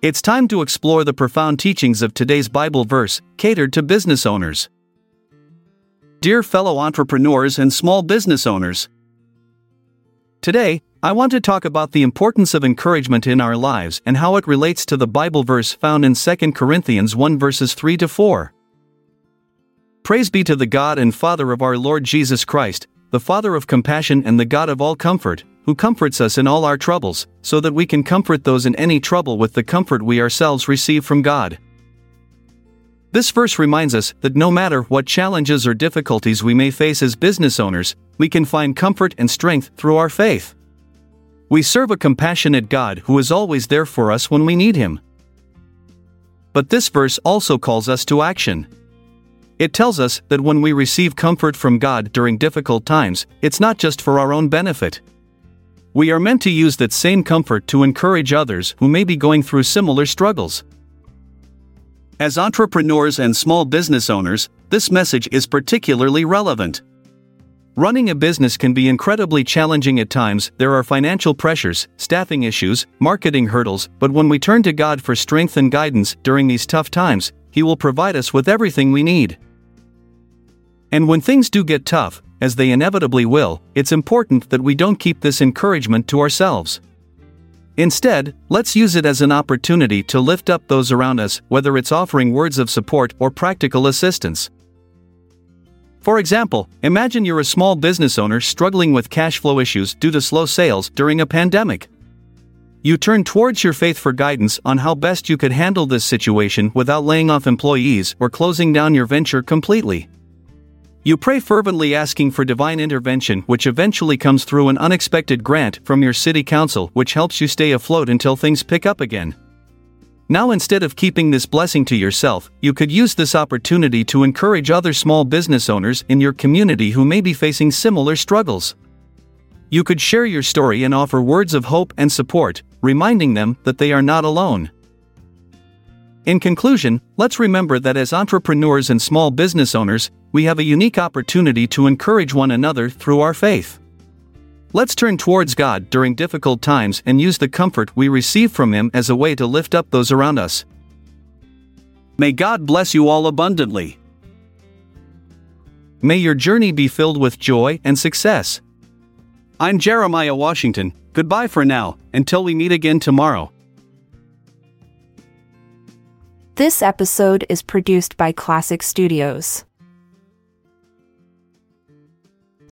It's time to explore the profound teachings of today's Bible verse, catered to business owners. Dear fellow entrepreneurs and small business owners, today, I want to talk about the importance of encouragement in our lives and how it relates to the Bible verse found in 2 Corinthians 1 verses 3 to 4. Praise be to the God and Father of our Lord Jesus Christ, the Father of compassion and the God of all comfort, who comforts us in all our troubles, so that we can comfort those in any trouble with the comfort we ourselves receive from God. This verse reminds us that no matter what challenges or difficulties we may face as business owners, we can find comfort and strength through our faith. We serve a compassionate God who is always there for us when we need Him. But this verse also calls us to action. It tells us that when we receive comfort from God during difficult times, it's not just for our own benefit. We are meant to use that same comfort to encourage others who may be going through similar struggles. As entrepreneurs and small business owners, this message is particularly relevant. Running a business can be incredibly challenging at times, there are financial pressures, staffing issues, marketing hurdles, but when we turn to God for strength and guidance during these tough times, He will provide us with everything we need. And when things do get tough, as they inevitably will, it's important that we don't keep this encouragement to ourselves. Instead, let's use it as an opportunity to lift up those around us, whether it's offering words of support or practical assistance. For example, imagine you're a small business owner struggling with cash flow issues due to slow sales during a pandemic. You turn towards your faith for guidance on how best you could handle this situation without laying off employees or closing down your venture completely. You pray fervently asking for divine intervention, which eventually comes through an unexpected grant from your city council, which helps you stay afloat until things pick up again. Now, instead of keeping this blessing to yourself, you could use this opportunity to encourage other small business owners in your community who may be facing similar struggles. You could share your story and offer words of hope and support, reminding them that they are not alone. In conclusion, let's remember that as entrepreneurs and small business owners, we have a unique opportunity to encourage one another through our faith. Let's turn towards God during difficult times and use the comfort we receive from Him as a way to lift up those around us. May God bless you all abundantly. May your journey be filled with joy and success. I'm Jeremiah Washington. Goodbye for now, until we meet again tomorrow. This episode is produced by Classic Studios.